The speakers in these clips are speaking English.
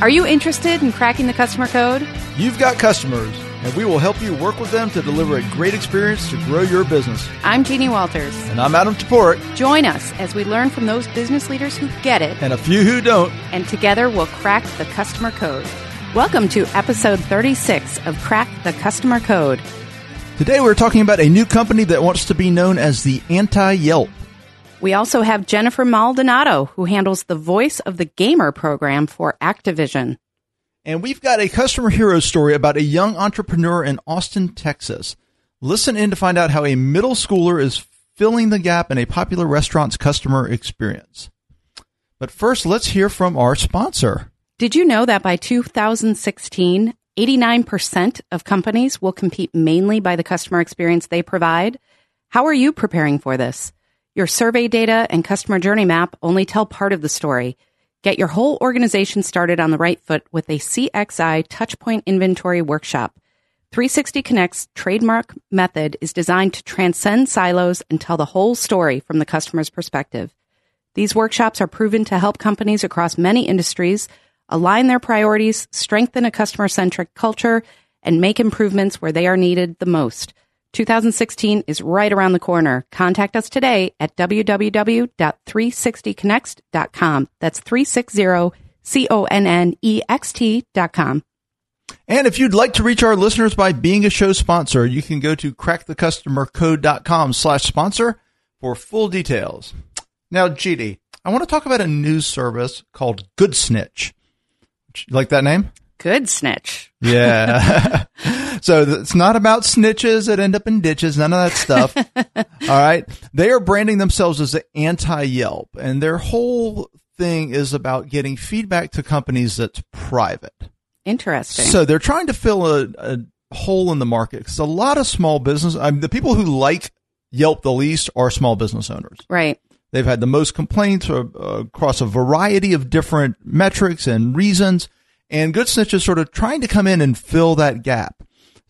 Are you interested in cracking the customer code? You've got customers, and we will help you work with them to deliver a great experience to grow your business. I'm Jeannie Walters. And I'm Adam Toporek. Join us as we learn from those business leaders who get it, and a few who don't. And together we'll crack the customer code. Welcome to episode 36 of Crack the Customer Code. Today we're talking about a new company that wants to be known as the anti Yelp. We also have Jennifer Maldonado, who handles the voice of the gamer program for Activision. And we've got a customer hero story about a young entrepreneur in Austin, Texas. Listen in to find out how a middle schooler is filling the gap in a popular restaurant's customer experience. But first, let's hear from our sponsor. Did you know that by 2016, 89% of companies will compete mainly by the customer experience they provide? How are you preparing for this? Your survey data and customer journey map only tell part of the story. Get your whole organization started on the right foot with a CXI Touchpoint Inventory Workshop. 360 Connext's trademark method is designed to transcend silos and tell the whole story from the customer's perspective. These workshops are proven to help companies across many industries align their priorities, strengthen a customer centric culture, and make improvements where they are needed the most. 2016 is right around the corner. Contact us today at www.360connext.com. That's 360 C O N N E X T.com. And if you'd like to reach our listeners by being a show sponsor, you can go to crackthecustomercode.com slash sponsor for full details. Now, GD, I want to talk about a news service called Good Snitch. You like that name? Good snitch. Yeah. so it's not about snitches that end up in ditches, none of that stuff. All right. They are branding themselves as the anti Yelp, and their whole thing is about getting feedback to companies that's private. Interesting. So they're trying to fill a, a hole in the market because a lot of small business, I mean, the people who like Yelp the least are small business owners. Right. They've had the most complaints uh, across a variety of different metrics and reasons and Good Snitch is sort of trying to come in and fill that gap.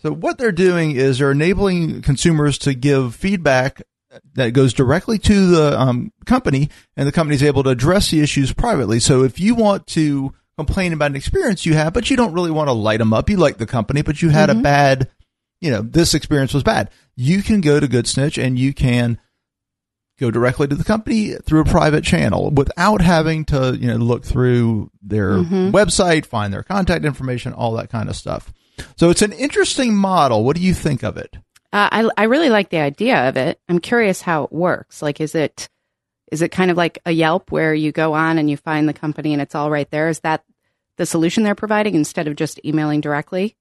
So what they're doing is they're enabling consumers to give feedback that goes directly to the um, company, and the company is able to address the issues privately. So if you want to complain about an experience you have, but you don't really want to light them up, you like the company, but you had mm-hmm. a bad, you know, this experience was bad. You can go to Good Snitch and you can go directly to the company through a private channel without having to you know look through their mm-hmm. website, find their contact information, all that kind of stuff. So it's an interesting model. What do you think of it? Uh, I I really like the idea of it. I'm curious how it works. Like, is it is it kind of like a Yelp where you go on and you find the company and it's all right there? Is that the solution they're providing instead of just emailing directly?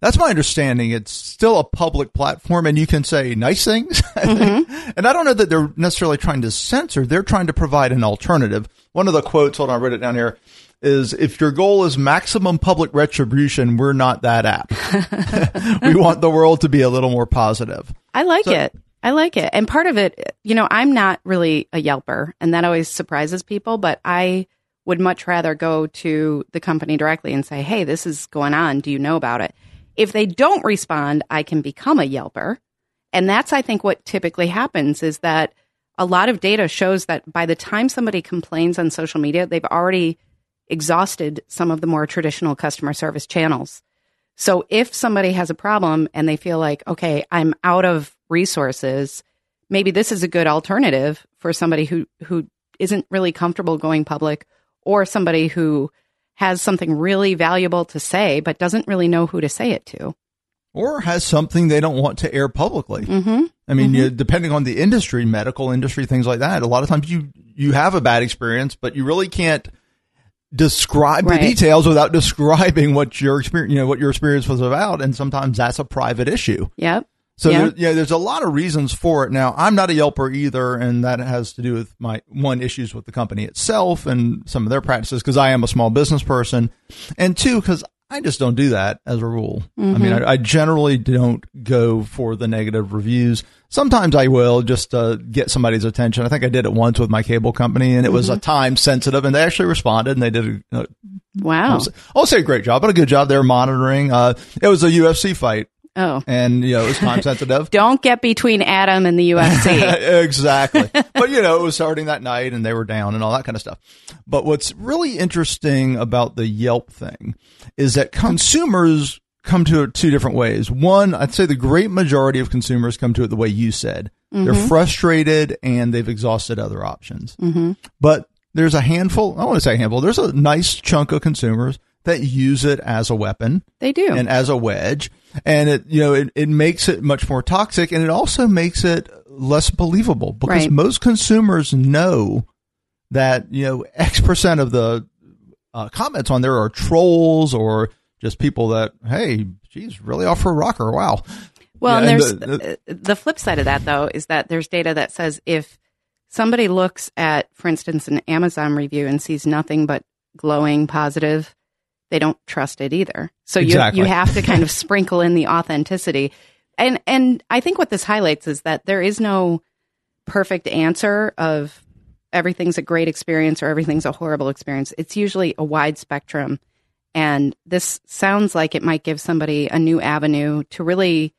That's my understanding. It's still a public platform and you can say nice things. Mm-hmm. and I don't know that they're necessarily trying to censor. They're trying to provide an alternative. One of the quotes, hold on, I wrote it down here, is if your goal is maximum public retribution, we're not that app. we want the world to be a little more positive. I like so, it. I like it. And part of it, you know, I'm not really a Yelper and that always surprises people, but I would much rather go to the company directly and say, Hey, this is going on. Do you know about it? If they don't respond, I can become a Yelper. And that's, I think, what typically happens is that a lot of data shows that by the time somebody complains on social media, they've already exhausted some of the more traditional customer service channels. So if somebody has a problem and they feel like, okay, I'm out of resources, maybe this is a good alternative for somebody who, who isn't really comfortable going public or somebody who has something really valuable to say, but doesn't really know who to say it to. Or has something they don't want to air publicly. Mm-hmm. I mean, mm-hmm. you, depending on the industry, medical industry, things like that, a lot of times you, you have a bad experience, but you really can't describe right. the details without describing what your experience, you know, what your experience was about. And sometimes that's a private issue. Yep. So yeah. There, yeah, there's a lot of reasons for it. Now, I'm not a Yelper either, and that has to do with my one issues with the company itself and some of their practices because I am a small business person, and two because I just don't do that as a rule. Mm-hmm. I mean, mm-hmm. I, I, generally don't go for the negative reviews. Sometimes I will just to get somebody's attention. I think I did it once with my cable company, and it mm-hmm. was a time sensitive, and they actually responded, and they did. A, wow, I'll say, I'll say, a great job, but a good job. They're monitoring. Uh, it was a UFC fight Oh. And, you know, it was time sensitive. Don't get between Adam and the UFC. exactly. but, you know, it was starting that night and they were down and all that kind of stuff. But what's really interesting about the Yelp thing is that consumers come to it two different ways. One, I'd say the great majority of consumers come to it the way you said. Mm-hmm. They're frustrated and they've exhausted other options. Mm-hmm. But there's a handful, I want to say a handful, there's a nice chunk of consumers that use it as a weapon. They do. And as a wedge. And it, you know, it, it makes it much more toxic and it also makes it less believable because right. most consumers know that, you know, X percent of the uh, comments on there are trolls or just people that, hey, she's really off for a rocker. Wow. Well, yeah, and there's the, the, the flip side of that though is that there's data that says if somebody looks at, for instance, an Amazon review and sees nothing but glowing positive, they don't trust it either. So exactly. you you have to kind of sprinkle in the authenticity. And and I think what this highlights is that there is no perfect answer of everything's a great experience or everything's a horrible experience. It's usually a wide spectrum. And this sounds like it might give somebody a new avenue to really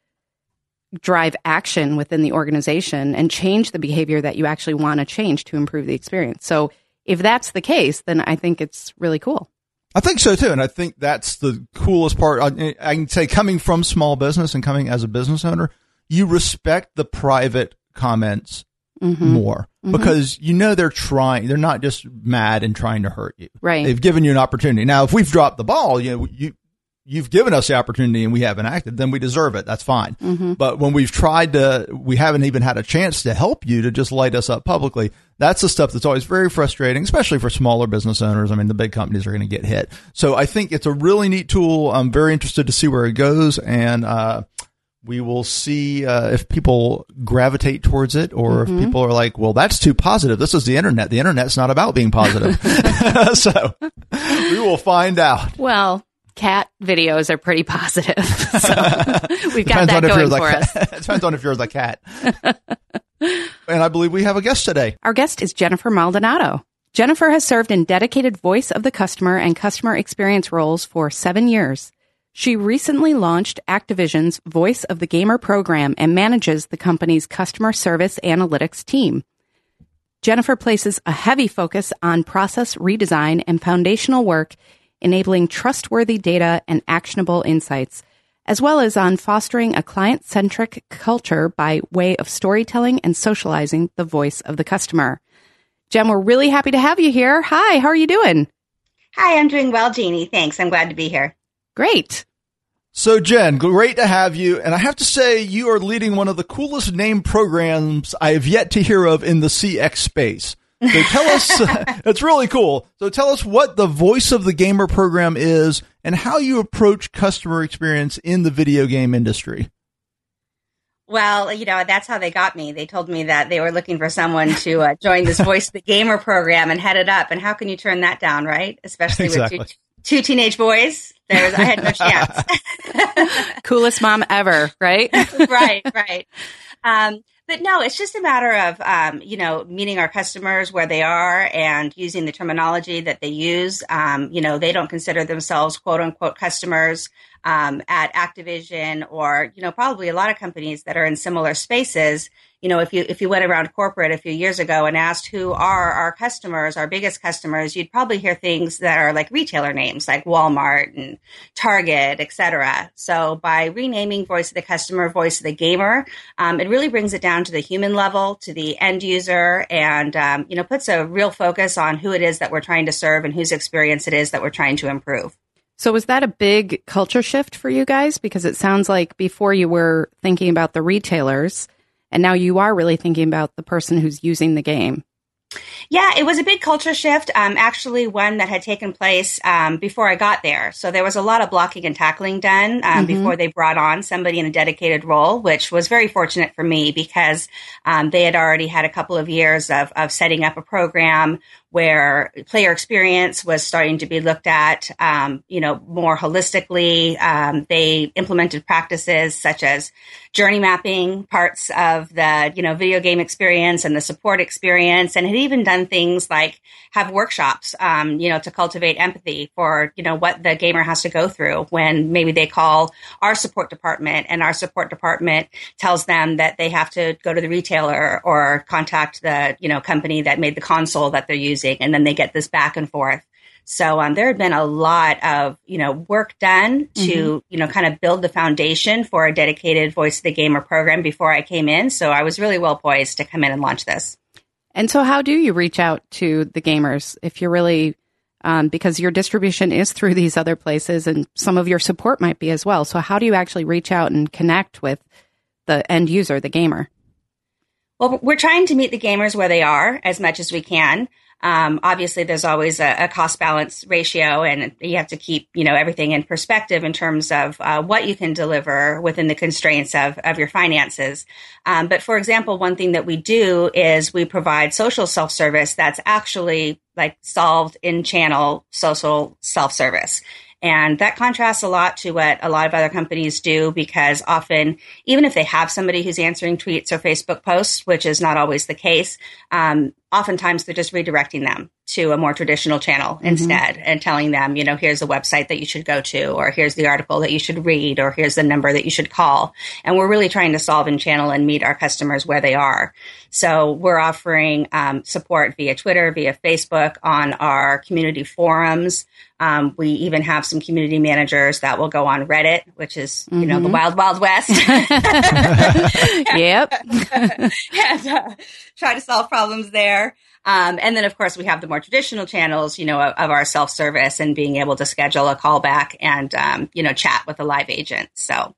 drive action within the organization and change the behavior that you actually want to change to improve the experience. So if that's the case, then I think it's really cool. I think so too. And I think that's the coolest part. I, I can say coming from small business and coming as a business owner, you respect the private comments mm-hmm. more mm-hmm. because you know they're trying. They're not just mad and trying to hurt you. Right. They've given you an opportunity. Now, if we've dropped the ball, you know, you you've given us the opportunity and we haven't acted, then we deserve it. That's fine. Mm-hmm. But when we've tried to, we haven't even had a chance to help you to just light us up publicly. That's the stuff that's always very frustrating, especially for smaller business owners. I mean, the big companies are going to get hit. So I think it's a really neat tool. I'm very interested to see where it goes. And, uh, we will see uh, if people gravitate towards it or mm-hmm. if people are like, well, that's too positive. This is the internet. The internet's not about being positive. so we will find out. Well, cat videos are pretty positive. So we've got that going for us. It depends on if you're the cat. and I believe we have a guest today. Our guest is Jennifer Maldonado. Jennifer has served in dedicated voice of the customer and customer experience roles for seven years. She recently launched Activision's Voice of the Gamer program and manages the company's customer service analytics team. Jennifer places a heavy focus on process redesign and foundational work, enabling trustworthy data and actionable insights, as well as on fostering a client centric culture by way of storytelling and socializing the voice of the customer. Jen, we're really happy to have you here. Hi, how are you doing? Hi, I'm doing well, Jeannie. Thanks. I'm glad to be here. Great. So, Jen, great to have you. And I have to say, you are leading one of the coolest name programs I have yet to hear of in the CX space. So tell us, it's really cool. So tell us what the voice of the gamer program is and how you approach customer experience in the video game industry. Well, you know, that's how they got me. They told me that they were looking for someone to uh, join this Voice of the Gamer program and head it up. And how can you turn that down, right? Especially exactly. with two, two teenage boys there's I had no chance. Coolest mom ever, right? right, right. Um, but no, it's just a matter of um, you know meeting our customers where they are and using the terminology that they use. Um, you know, they don't consider themselves quote unquote customers um, at Activision or you know probably a lot of companies that are in similar spaces you know, if you if you went around corporate a few years ago and asked who are our customers, our biggest customers, you'd probably hear things that are like retailer names like Walmart and Target, etc. So by renaming Voice of the Customer, Voice of the Gamer, um, it really brings it down to the human level, to the end user, and um, you know puts a real focus on who it is that we're trying to serve and whose experience it is that we're trying to improve. So was that a big culture shift for you guys? Because it sounds like before you were thinking about the retailers and now you are really thinking about the person who's using the game. Yeah, it was a big culture shift. Um, actually, one that had taken place um, before I got there. So there was a lot of blocking and tackling done um, mm-hmm. before they brought on somebody in a dedicated role, which was very fortunate for me because um, they had already had a couple of years of, of setting up a program, where player experience was starting to be looked at, um, you know, more holistically. Um, they implemented practices such as journey mapping parts of the, you know, video game experience and the support experience, and had even done things like have workshops, um, you know, to cultivate empathy for, you know, what the gamer has to go through when maybe they call our support department and our support department tells them that they have to go to the retailer or contact the, you know, company that made the console that they're using and then they get this back and forth. So um, there had been a lot of you know work done to mm-hmm. you know kind of build the foundation for a dedicated voice of the gamer program before I came in. So I was really well poised to come in and launch this. And so, how do you reach out to the gamers if you're really um, because your distribution is through these other places, and some of your support might be as well. So, how do you actually reach out and connect with the end user, the gamer? Well, we're trying to meet the gamers where they are as much as we can. Um, obviously, there's always a, a, cost balance ratio, and you have to keep you know everything in perspective in terms of uh, what you can deliver within the constraints of of your finances. Um, but for example, one thing that we do is we provide social self service that's actually like solved in channel social self service. And that contrasts a lot to what a lot of other companies do because often, even if they have somebody who's answering tweets or Facebook posts, which is not always the case, um, oftentimes they're just redirecting them to a more traditional channel mm-hmm. instead and telling them, you know, here's a website that you should go to, or here's the article that you should read, or here's the number that you should call. And we're really trying to solve and channel and meet our customers where they are. So we're offering um, support via Twitter, via Facebook, on our community forums. Um, we even have some community managers that will go on Reddit, which is, mm-hmm. you know, the mm-hmm. wild, wild west. yep. and uh, try to solve problems there. Um, and then, of course, we have the more traditional channels, you know, of, of our self service and being able to schedule a callback and, um, you know, chat with a live agent. So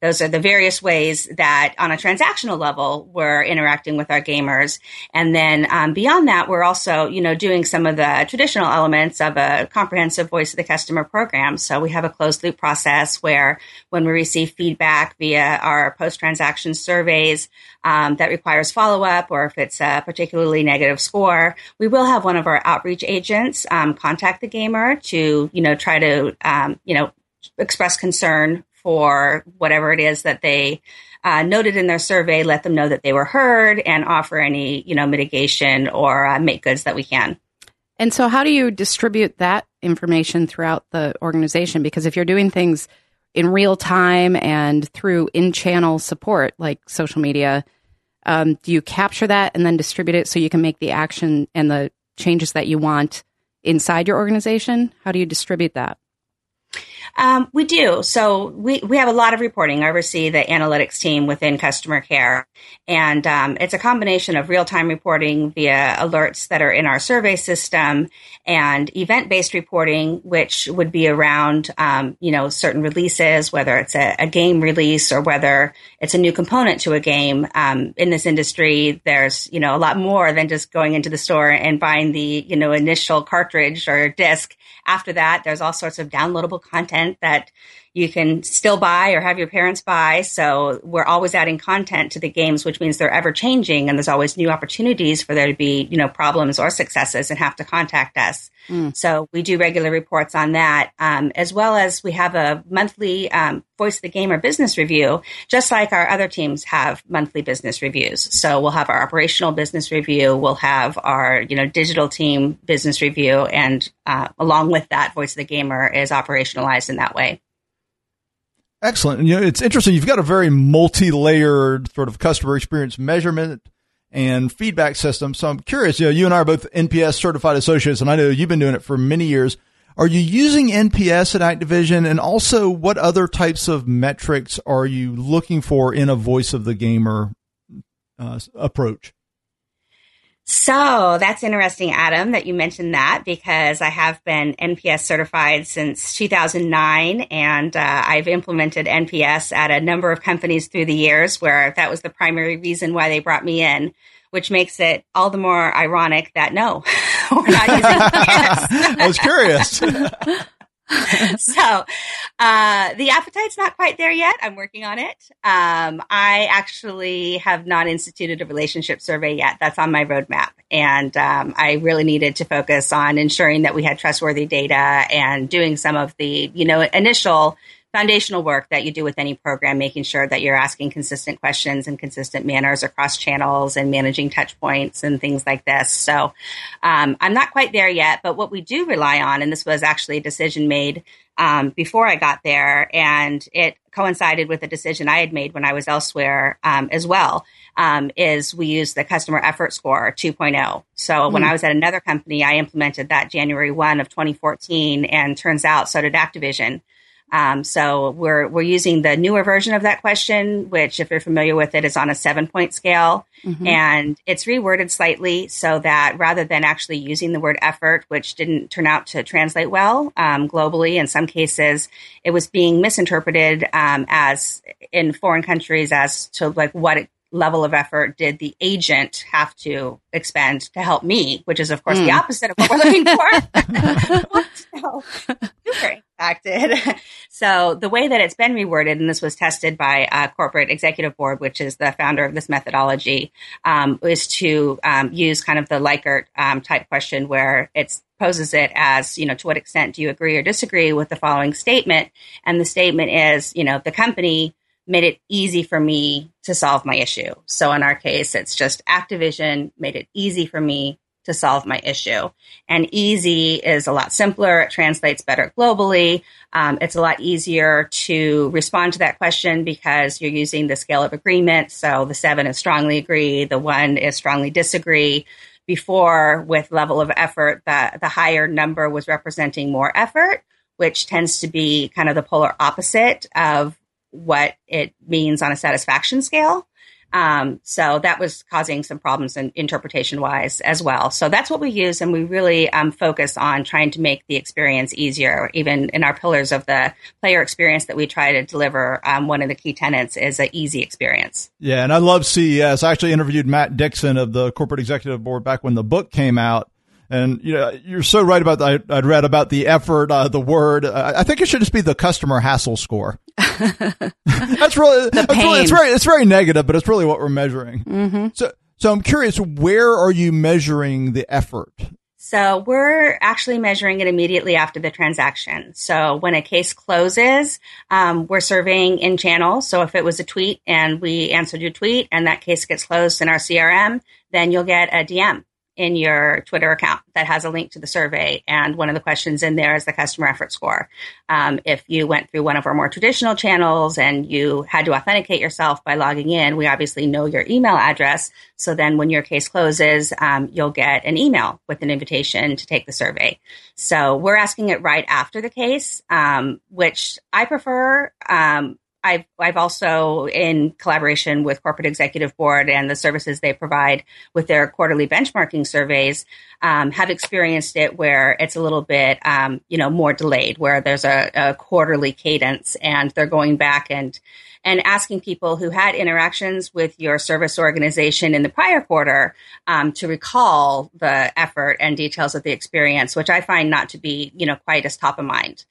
those are the various ways that on a transactional level, we're interacting with our gamers. And then um, beyond that, we're also, you know, doing some of the traditional elements of a comprehensive voice of the customer program. So we have a closed loop process where when we receive feedback via our post transaction surveys, um, that requires follow up, or if it's a particularly negative score, we will have one of our outreach agents um, contact the gamer to, you know, try to, um, you know, express concern for whatever it is that they uh, noted in their survey, let them know that they were heard and offer any, you know, mitigation or uh, make goods that we can. And so, how do you distribute that information throughout the organization? Because if you're doing things in real time and through in channel support like social media, um, do you capture that and then distribute it so you can make the action and the changes that you want inside your organization? How do you distribute that? Um, we do. So we, we have a lot of reporting. I oversee the analytics team within customer care. And um, it's a combination of real time reporting via alerts that are in our survey system and event based reporting, which would be around, um, you know, certain releases, whether it's a, a, game release or whether it's a new component to a game. Um, in this industry, there's, you know, a lot more than just going into the store and buying the, you know, initial cartridge or disc. After that, there's all sorts of downloadable content that you can still buy or have your parents buy. So we're always adding content to the games, which means they're ever changing and there's always new opportunities for there to be, you know, problems or successes and have to contact us. Mm. So we do regular reports on that, um, as well as we have a monthly um, Voice of the Gamer business review, just like our other teams have monthly business reviews. So we'll have our operational business review, we'll have our you know digital team business review, and uh, along with that, Voice of the Gamer is operationalized in that way. Excellent. And, you know, it's interesting. You've got a very multi-layered sort of customer experience measurement and feedback system. So I'm curious, you know, you and I are both NPS certified associates, and I know you've been doing it for many years. Are you using NPS at Activision? And also, what other types of metrics are you looking for in a voice of the gamer uh, approach? So that's interesting, Adam, that you mentioned that because I have been NPS certified since 2009 and uh, I've implemented NPS at a number of companies through the years where that was the primary reason why they brought me in, which makes it all the more ironic that no, we're not using NPS. I was curious. so uh, the appetite's not quite there yet. I'm working on it. Um, I actually have not instituted a relationship survey yet. That's on my roadmap. And um, I really needed to focus on ensuring that we had trustworthy data and doing some of the, you know, initial foundational work that you do with any program, making sure that you're asking consistent questions in consistent manners across channels and managing touch points and things like this. So um, I'm not quite there yet, but what we do rely on, and this was actually a decision made um, before I got there, and it coincided with a decision I had made when I was elsewhere um, as well. Um, is we use the customer effort score 2.0. So mm. when I was at another company, I implemented that January 1 of 2014, and turns out so did Activision. Um, so we're we're using the newer version of that question, which, if you're familiar with it, is on a seven point scale, mm-hmm. and it's reworded slightly so that rather than actually using the word effort, which didn't turn out to translate well um, globally, in some cases, it was being misinterpreted um, as in foreign countries as to like what it level of effort did the agent have to expend to help me, which is of course mm. the hmm. opposite of what we're looking for. so, super impacted. so the way that it's been reworded, and this was tested by a corporate executive board, which is the founder of this methodology, um, is to um, use kind of the Likert um, type question where it poses it as, you know, to what extent do you agree or disagree with the following statement? And the statement is, you know, the company made it easy for me to solve my issue. So in our case, it's just Activision made it easy for me to solve my issue. And easy is a lot simpler. It translates better globally. Um, it's a lot easier to respond to that question because you're using the scale of agreement. So the seven is strongly agree, the one is strongly disagree. Before, with level of effort, the, the higher number was representing more effort, which tends to be kind of the polar opposite of what it means on a satisfaction scale. Um, so that was causing some problems in interpretation wise as well. So that's what we use, and we really um, focus on trying to make the experience easier. Even in our pillars of the player experience that we try to deliver, um, one of the key tenets is an easy experience. Yeah, and I love CES. I actually interviewed Matt Dixon of the corporate executive board back when the book came out. And you know, you're so right about that. I'd read about the effort, uh, the word. Uh, I think it should just be the customer hassle score. that's really, that's really, it's very, it's very negative, but it's really what we're measuring. Mm-hmm. So, so I'm curious, where are you measuring the effort? So we're actually measuring it immediately after the transaction. So when a case closes, um, we're surveying in channel. So if it was a tweet and we answered your tweet and that case gets closed in our CRM, then you'll get a DM in your Twitter account that has a link to the survey. And one of the questions in there is the customer effort score. Um, if you went through one of our more traditional channels and you had to authenticate yourself by logging in, we obviously know your email address. So then when your case closes, um, you'll get an email with an invitation to take the survey. So we're asking it right after the case, um, which I prefer. Um, I've I've also in collaboration with corporate executive board and the services they provide with their quarterly benchmarking surveys um, have experienced it where it's a little bit um, you know more delayed where there's a, a, quarterly cadence and they're going back and and asking people who had interactions with your service organization in the prior quarter um, to recall the effort and details of the experience, which I find not to be you know quite as top of mind.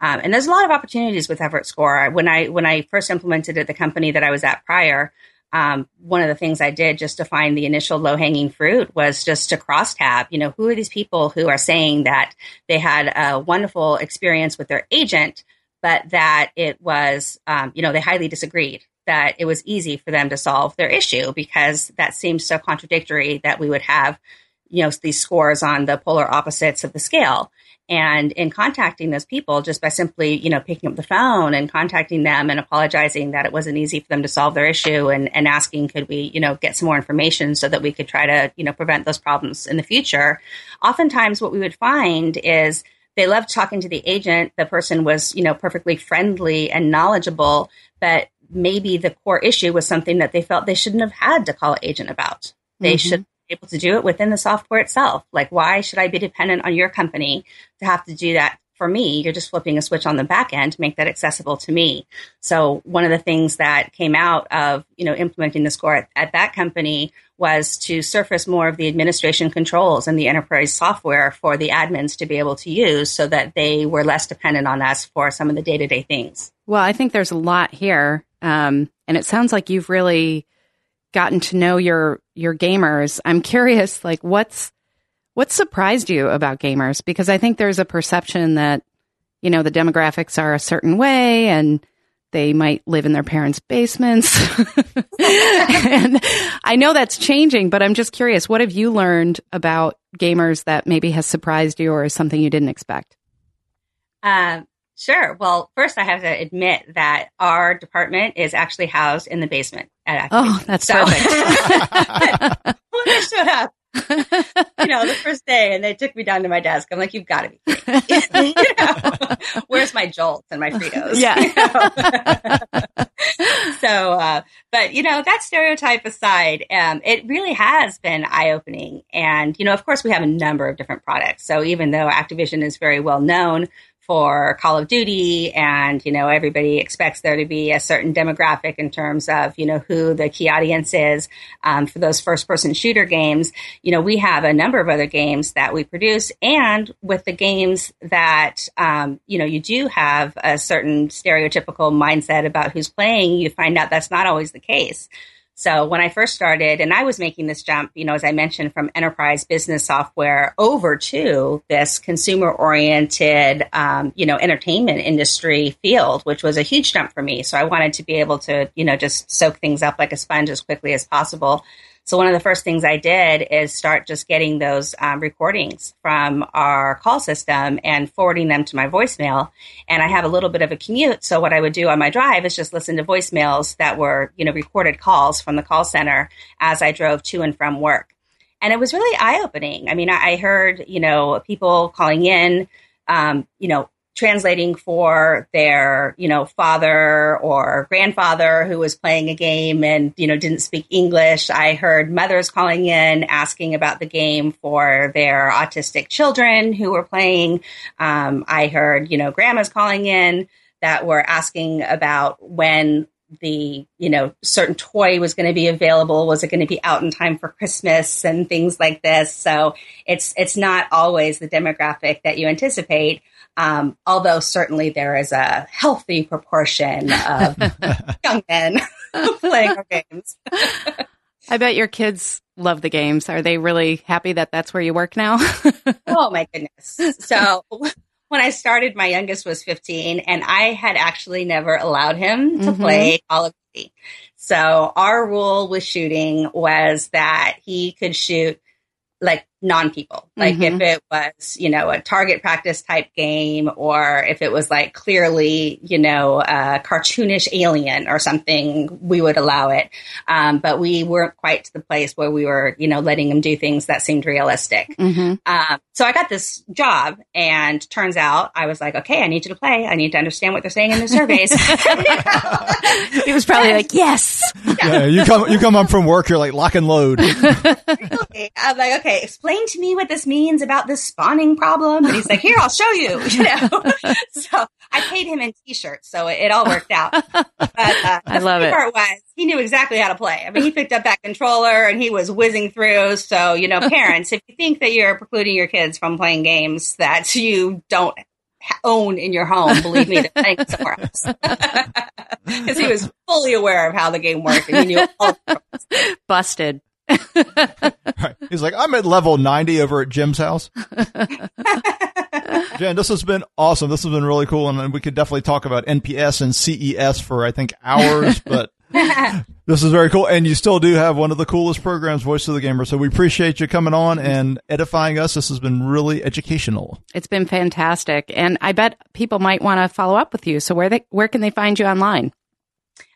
Um, and there's a lot of opportunities with Effort Score. When I when I first implemented it, the company that I was at prior, um, one of the things I did just to find the initial low hanging fruit was just to cross tab. You know, who are these people who are saying that they had a wonderful experience with their agent, but that it was, um, you know, they highly disagreed that it was easy for them to solve their issue because that seems so contradictory that we would have, you know, these scores on the polar opposites of the scale. And in contacting those people, just by simply, you know, picking up the phone and contacting them and apologizing that it wasn't easy for them to solve their issue and, and asking, could we, you know, get some more information so that we could try to, you know, prevent those problems in the future. Oftentimes what we would find is they loved talking to the agent. The person was, you know, perfectly friendly and knowledgeable, but maybe the core issue was something that they felt they shouldn't have had to call agent about. They mm-hmm. should able to do it within the software itself. Like, why should I be dependent on your company to have to do that for me, you're just flipping a switch on the back end to make that accessible to me. So one of the things that came out of, you know, implementing the score at, at that company was to surface more of the administration controls and the enterprise software for the admins to be able to use so that they were less dependent on us for some of the day to day things. Well, I think there's a lot here. Um, and it sounds like you've really gotten to know your your gamers. I'm curious, like what's what surprised you about gamers? Because I think there's a perception that you know the demographics are a certain way and they might live in their parents' basements. and I know that's changing, but I'm just curious, what have you learned about gamers that maybe has surprised you or is something you didn't expect? Um, Sure. Well, first I have to admit that our department is actually housed in the basement Activision. Oh, that's so, perfect. when I showed up, you know, the first day and they took me down to my desk. I'm like, you've got to be you know, where's my Jolts and my Fritos? Yeah. You know? so, uh, but you know, that stereotype aside, um, it really has been eye opening. And, you know, of course we have a number of different products. So even though Activision is very well known for Call of Duty, and you know everybody expects there to be a certain demographic in terms of you know who the key audience is um, for those first-person shooter games. You know we have a number of other games that we produce, and with the games that um, you know you do have a certain stereotypical mindset about who's playing, you find out that's not always the case. So when I first started, and I was making this jump, you know, as I mentioned, from enterprise business software over to this consumer oriented, um, you know, entertainment industry field, which was a huge jump for me. So I wanted to be able to, you know, just soak things up like a sponge as quickly as possible. So one of the first things I did is start just getting those um, recordings from our call system and forwarding them to my voicemail. And I have a little bit of a commute, so what I would do on my drive is just listen to voicemails that were, you know, recorded calls from the call center as I drove to and from work. And it was really eye opening. I mean, I heard, you know, people calling in, um, you know, translating for their, you know, father or grandfather who was playing a game and, you know, didn't speak English. I heard mothers calling in asking about the game for their autistic children who were playing. Um, I heard, you know, grandmas calling in that were asking about when the you know certain toy was going to be available was it going to be out in time for christmas and things like this so it's it's not always the demographic that you anticipate um, although certainly there is a healthy proportion of young men playing our games. I bet your kids love the games. Are they really happy that that's where you work now? oh my goodness. So when I started, my youngest was 15 and I had actually never allowed him to mm-hmm. play Call of Duty. So our rule with shooting was that he could shoot like non people. Like mm-hmm. if it was, you know, a target practice type game or if it was like clearly, you know, a cartoonish alien or something, we would allow it. Um, but we weren't quite to the place where we were, you know, letting them do things that seemed realistic. Mm-hmm. Um, so I got this job and turns out I was like, okay, I need you to play. I need to understand what they're saying in the surveys. it was probably like, yes. Yeah. yeah. you come, you come home from work, you're like lock and load. I'm like, okay, explain explain to me what this means about this spawning problem? And he's like, here, I'll show you. You know, so I paid him in t-shirts, so it, it all worked out. But uh, I love it. Part was he knew exactly how to play. I mean, he picked up that controller and he was whizzing through. So you know, parents, if you think that you're precluding your kids from playing games that you don't own in your home, believe me, they're playing somewhere else. Because he was fully aware of how the game worked and he knew all. Busted. right. He's like, I'm at level 90 over at Jim's house. Jen, this has been awesome. This has been really cool. And we could definitely talk about NPS and CES for, I think, hours, but this is very cool. And you still do have one of the coolest programs, Voice of the Gamer. So we appreciate you coming on and edifying us. This has been really educational. It's been fantastic. And I bet people might want to follow up with you. So where they, where can they find you online?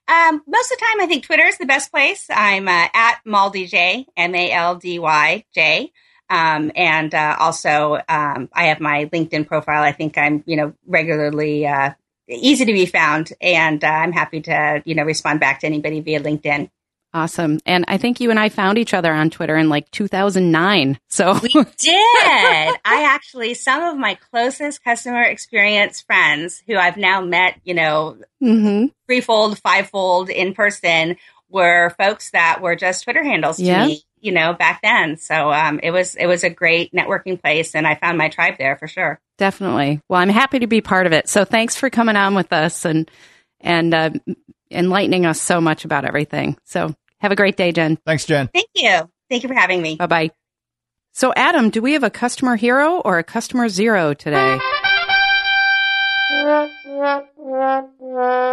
Um, most of the time, I think Twitter is the best place. I'm uh, at MaldyJ, M A L D Y J. Um, and uh, also, um, I have my LinkedIn profile. I think I'm, you know, regularly uh, easy to be found, and uh, I'm happy to, you know, respond back to anybody via LinkedIn. Awesome. And I think you and I found each other on Twitter in like 2009. So we did. I actually, some of my closest customer experience friends who I've now met, you know, mm-hmm. threefold, fivefold in person were folks that were just Twitter handles to yeah. me, you know, back then. So um, it was it was a great networking place, and I found my tribe there for sure. Definitely. Well, I'm happy to be part of it. So thanks for coming on with us and and uh, enlightening us so much about everything. So have a great day, Jen. Thanks, Jen. Thank you. Thank you for having me. Bye bye. So, Adam, do we have a customer hero or a customer zero today?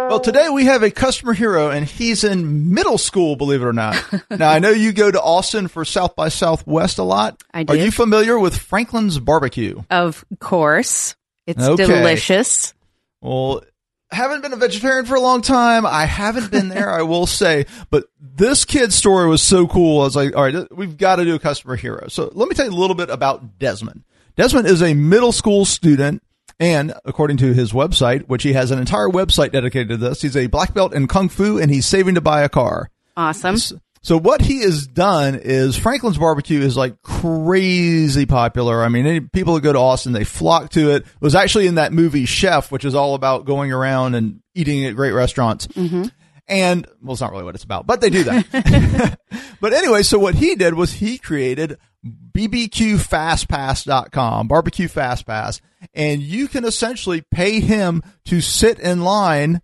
Well, today we have a customer hero, and he's in middle school, believe it or not. now, I know you go to Austin for South by Southwest a lot. I do. Are you familiar with Franklin's Barbecue? Of course. It's okay. delicious. Well, haven't been a vegetarian for a long time. I haven't been there, I will say, but this kid's story was so cool. I was like, all right, we've got to do a customer hero. So let me tell you a little bit about Desmond. Desmond is a middle school student. And according to his website, which he has an entire website dedicated to this, he's a black belt in kung fu and he's saving to buy a car. Awesome. So what he has done is Franklin's barbecue is like crazy popular. I mean, any, people that go to Austin, they flock to it. It was actually in that movie Chef, which is all about going around and eating at great restaurants. Mm-hmm. And well, it's not really what it's about, but they do that. but anyway, so what he did was he created bbqfastpass.com, barbecue fast pass, and you can essentially pay him to sit in line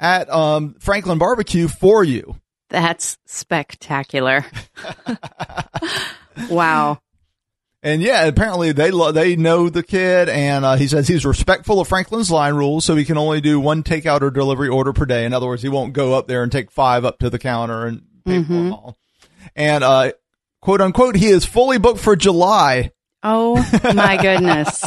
at um, Franklin Barbecue for you. That's spectacular. wow. And yeah, apparently they lo- they know the kid, and uh, he says he's respectful of Franklin's line rules, so he can only do one takeout or delivery order per day. In other words, he won't go up there and take five up to the counter and pay mm-hmm. for them all. And uh, quote unquote, he is fully booked for July. Oh my goodness!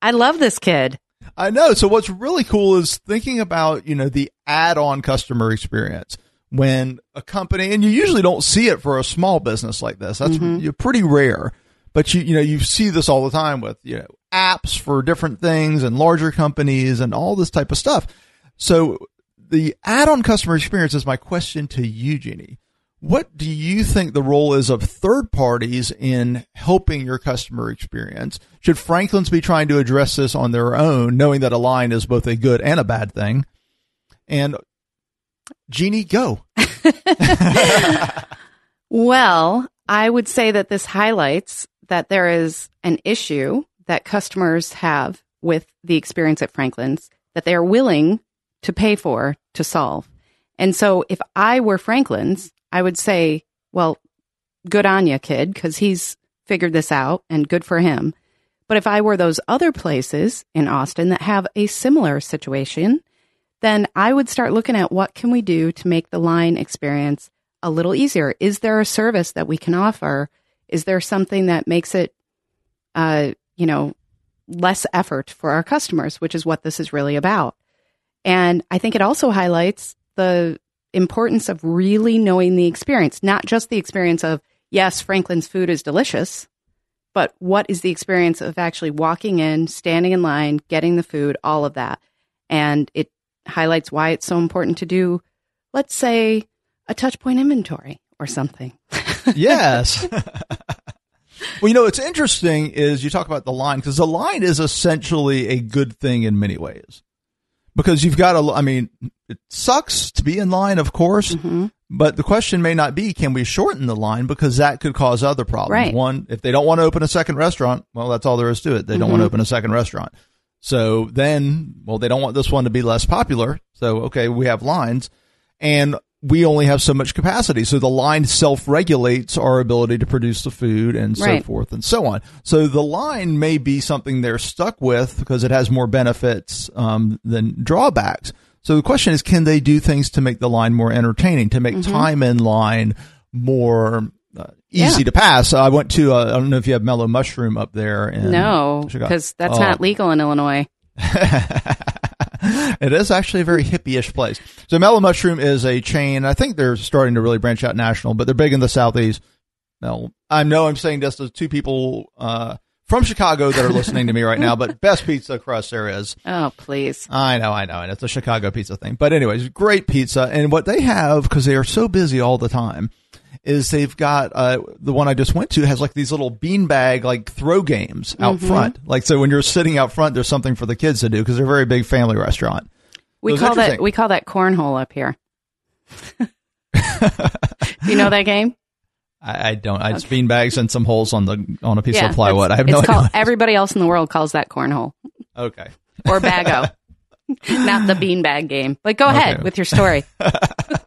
I love this kid. I know. So what's really cool is thinking about you know the add-on customer experience when a company, and you usually don't see it for a small business like this. That's mm-hmm. pretty rare. But you, you know, you see this all the time with, you know, apps for different things and larger companies and all this type of stuff. So the add-on customer experience is my question to you, Jeannie. What do you think the role is of third parties in helping your customer experience? Should Franklin's be trying to address this on their own, knowing that a line is both a good and a bad thing? And Jeannie, go. well, I would say that this highlights that there is an issue that customers have with the experience at Franklin's that they are willing to pay for to solve. And so if I were Franklin's, I would say, well, good on you, kid, because he's figured this out and good for him. But if I were those other places in Austin that have a similar situation, then I would start looking at what can we do to make the line experience a little easier. Is there a service that we can offer? Is there something that makes it, uh, you know, less effort for our customers, which is what this is really about? And I think it also highlights the importance of really knowing the experience, not just the experience of, yes, Franklin's food is delicious, but what is the experience of actually walking in, standing in line, getting the food, all of that. And it highlights why it's so important to do, let's say, a touch point inventory or something. yes. well, you know, what's interesting is you talk about the line because the line is essentially a good thing in many ways because you've got a, I mean, it sucks to be in line, of course, mm-hmm. but the question may not be, can we shorten the line because that could cause other problems. Right. One, if they don't want to open a second restaurant, well, that's all there is to it. They mm-hmm. don't want to open a second restaurant. So then, well, they don't want this one to be less popular. So, okay, we have lines and we only have so much capacity. So the line self regulates our ability to produce the food and so right. forth and so on. So the line may be something they're stuck with because it has more benefits um, than drawbacks. So the question is, can they do things to make the line more entertaining, to make mm-hmm. time in line more uh, easy yeah. to pass. I went to, uh, I don't know if you have mellow mushroom up there. In no, because that's oh. not legal in Illinois. it is actually a very hippie-ish place. So Mellow Mushroom is a chain. I think they're starting to really branch out national, but they're big in the southeast. Now, I know I'm saying this to two people uh, from Chicago that are listening to me right now, but best pizza crust there is. Oh, please. I know, I know, and it's a Chicago pizza thing. But anyways, great pizza. And what they have, because they are so busy all the time, is they've got uh, the one I just went to has like these little beanbag like throw games out Mm-hmm. front. Like so, when you're sitting out front, there's something for the kids to do because they're a very big family restaurant. We call that we call that cornhole up here. You know that game? I, I don't. I just beanbags and some holes on the on a piece of plywood. I have no called, everybody else in the world calls that cornhole okay. or bago, not the beanbag game. But go ahead Okay. with your story.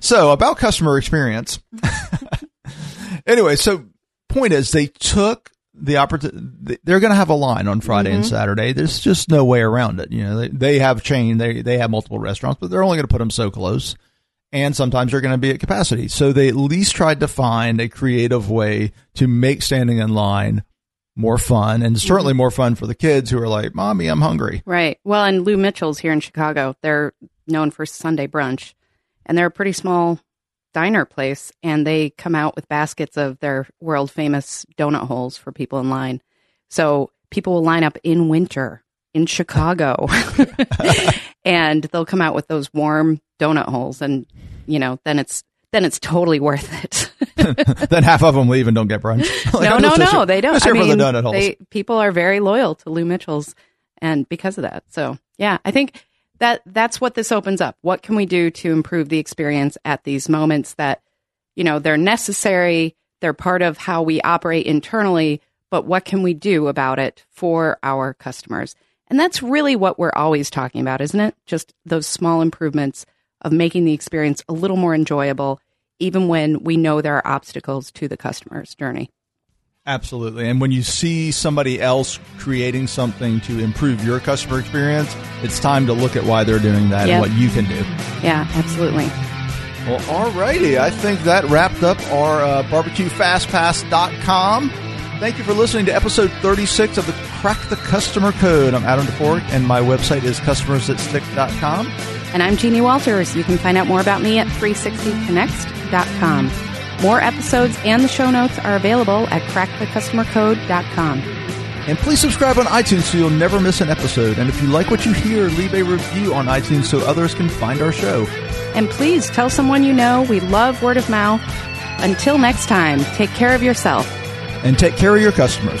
So about customer experience. anyway, so point is they took the opportunity. They're going to have a line on Friday and mm-hmm. Saturday. There's just no way around it. You know, they, they have chain. They they have multiple restaurants, but they're only going to put them so close. And sometimes they're going to be at capacity. So they at least tried to find a creative way to make standing in line more fun and certainly mm-hmm. more fun for the kids who are like, "Mommy, I'm hungry." Right. Well, and Lou Mitchell's here in Chicago. They're known for Sunday brunch, and they're a pretty small diner place. And they come out with baskets of their world famous donut holes for people in line. So people will line up in winter in Chicago, and they'll come out with those warm donut holes, and you know, then it's then it's totally worth it. then half of them leave and don't get brunch. Like, no, no, no, they don't. I mean, the donut holes. they, people are very loyal to Lou Mitchell's, and because of that, so yeah, I think that that's what this opens up. What can we do to improve the experience at these moments that you know they're necessary, they're part of how we operate internally, but what can we do about it for our customers? And that's really what we're always talking about, isn't it? Just those small improvements of making the experience a little more enjoyable, even when we know there are obstacles to the customer's journey. Absolutely. And when you see somebody else creating something to improve your customer experience, it's time to look at why they're doing that Yeah. and what you can do. Yeah, absolutely. Well, alrighty. I think that wrapped up our uh, barbecuefastpass.com. Thank you for listening to episode 36 of the Crack the Customer Code. I'm Adam Toporek, and my website is customersthatstick.com. And I'm Jeannie Walters. You can find out more about me at 360connext.com. More episodes and the show notes are available at crackthecustomercode.com. And please subscribe on iTunes so you'll never miss an episode. And if you like what you hear, leave a review on iTunes so others can find our show. And please tell someone you know. We love word of mouth. Until next time, take care of yourself. And take care of your customers.